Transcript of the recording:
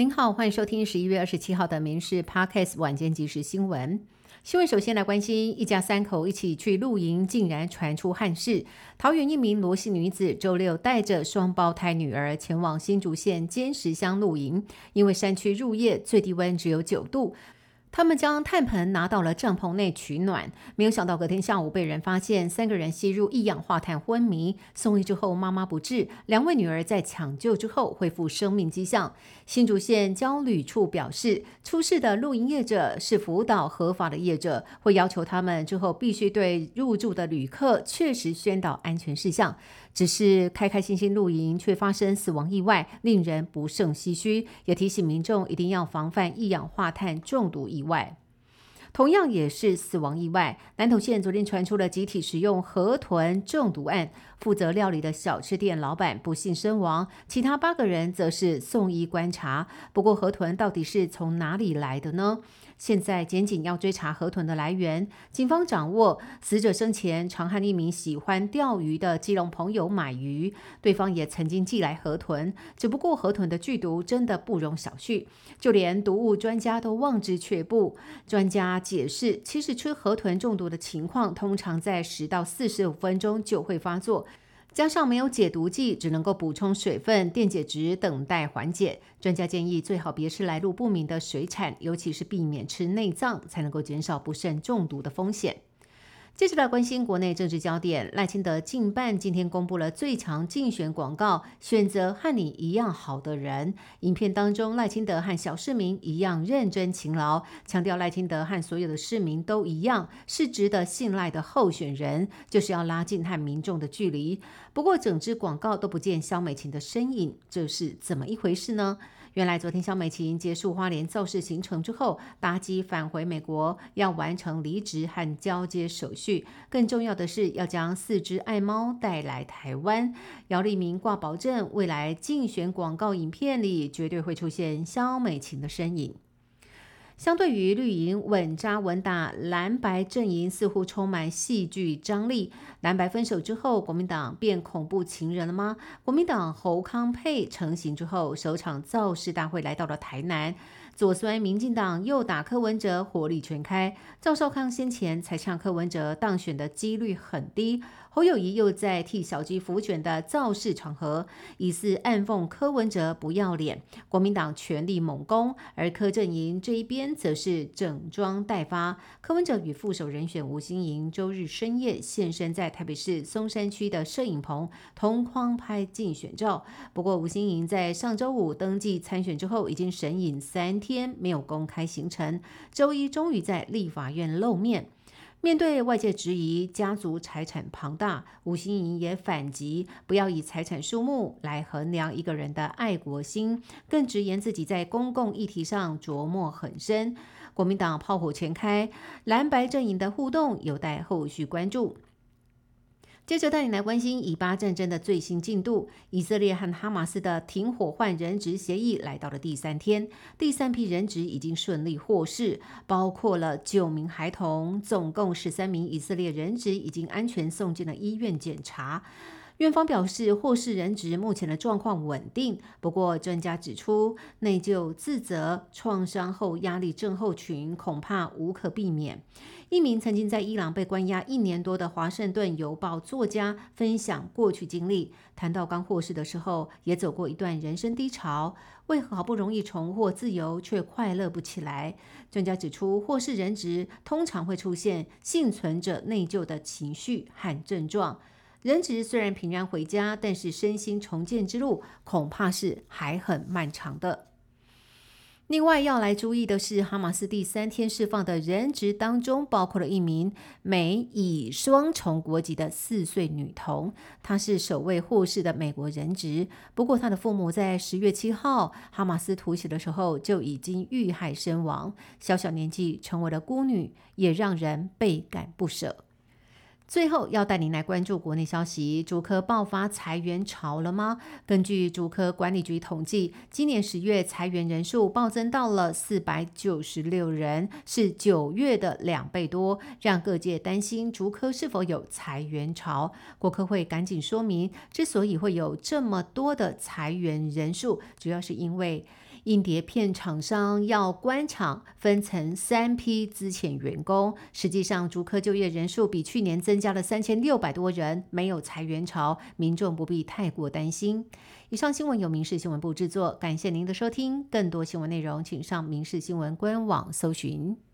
您好，欢迎收听十一月二十七号的《民事 Podcast》晚间即时新闻。新闻首先来关心，一家三口一起去露营，竟然传出憾事。桃园一名罗姓女子周六带着双胞胎女儿前往新竹县尖石乡露营，因为山区入夜，最低温只有九度。他们将炭盆拿到了帐篷内取暖，没有想到隔天下午被人发现三个人吸入一氧化碳昏迷，送医之后妈妈不治，两位女儿在抢救之后恢复生命迹象。新竹县交旅处表示，出事的露营业者是辅导合法的业者，会要求他们之后必须对入住的旅客确实宣导安全事项。只是开开心心露营，却发生死亡意外，令人不胜唏嘘。也提醒民众一定要防范一氧化碳中毒意外。同样也是死亡意外，南投县昨天传出了集体食用河豚中毒案，负责料理的小吃店老板不幸身亡，其他八个人则是送医观察。不过河豚到底是从哪里来的呢？现在检警要追查河豚的来源。警方掌握死者生前常和一名喜欢钓鱼的基隆朋友买鱼，对方也曾经寄来河豚。只不过河豚的剧毒真的不容小觑，就连毒物专家都望之却步。专家解释，其实吃河豚中毒的情况通常在十到四十五分钟就会发作。加上没有解毒剂，只能够补充水分、电解质，等待缓解。专家建议最好别吃来路不明的水产，尤其是避免吃内脏，才能够减少不慎中毒的风险。接下来关心国内政治焦点，赖清德竞办今天公布了最强竞选广告，选择和你一样好的人。影片当中，赖清德和小市民一样认真勤劳，强调赖清德和所有的市民都一样，是值得信赖的候选人，就是要拉近和民众的距离。不过，整支广告都不见肖美琴的身影，这是怎么一回事呢？原来昨天肖美琴结束花莲造势行程之后，搭机返回美国，要完成离职和交接手续。更重要的是，要将四只爱猫带来台湾。姚立明挂保证，未来竞选广告影片里绝对会出现肖美琴的身影。相对于绿营稳扎稳打，蓝白阵营似乎充满戏剧张力。蓝白分手之后，国民党变恐怖情人了吗？国民党侯康佩成型之后，首场造势大会来到了台南。左酸民进党又打柯文哲，火力全开。赵少康先前才呛柯文哲当选的几率很低，侯友谊又在替小鸡辅选的造势场合，疑似暗讽柯文哲不要脸。国民党全力猛攻，而柯阵营这一边则是整装待发。柯文哲与副手人选吴欣盈周日深夜现身在台北市松山区的摄影棚，同框拍竞选照。不过吴欣盈在上周五登记参选之后，已经神隐三。天没有公开行程，周一终于在立法院露面。面对外界质疑家族财产庞大，吴欣盈也反击，不要以财产数目来衡量一个人的爱国心，更直言自己在公共议题上琢磨很深。国民党炮火全开，蓝白阵营的互动有待后续关注。接着带你来关心以巴战争的最新进度。以色列和哈马斯的停火换人质协议来到了第三天，第三批人质已经顺利获释，包括了九名孩童，总共十三名以色列人质已经安全送进了医院检查。院方表示，获释人质目前的状况稳定。不过，专家指出，内疚、自责、创伤后压力症候群恐怕无可避免。一名曾经在伊朗被关押一年多的《华盛顿邮报》作家分享过去经历，谈到刚获释的时候，也走过一段人生低潮。为何好不容易重获自由，却快乐不起来？专家指出，获释人质通常会出现幸存者内疚的情绪和症状。人质虽然平安回家，但是身心重建之路恐怕是还很漫长的。另外要来注意的是，哈马斯第三天释放的人质当中，包括了一名美以双重国籍的四岁女童，她是首位获释的美国人质。不过，她的父母在十月七号哈马斯突袭的时候就已经遇害身亡，小小年纪成为了孤女，也让人倍感不舍。最后要带您来关注国内消息，竹科爆发裁员潮了吗？根据竹科管理局统计，今年十月裁员人数暴增到了四百九十六人，是九月的两倍多，让各界担心竹科是否有裁员潮。国科会赶紧说明，之所以会有这么多的裁员人数，主要是因为印碟片厂商要关厂，分成三批资遣员工。实际上，逐科就业人数比去年增加了三千六百多人，没有裁员潮，民众不必太过担心。以上新闻由民事新闻部制作，感谢您的收听。更多新闻内容，请上民事新闻官网搜寻。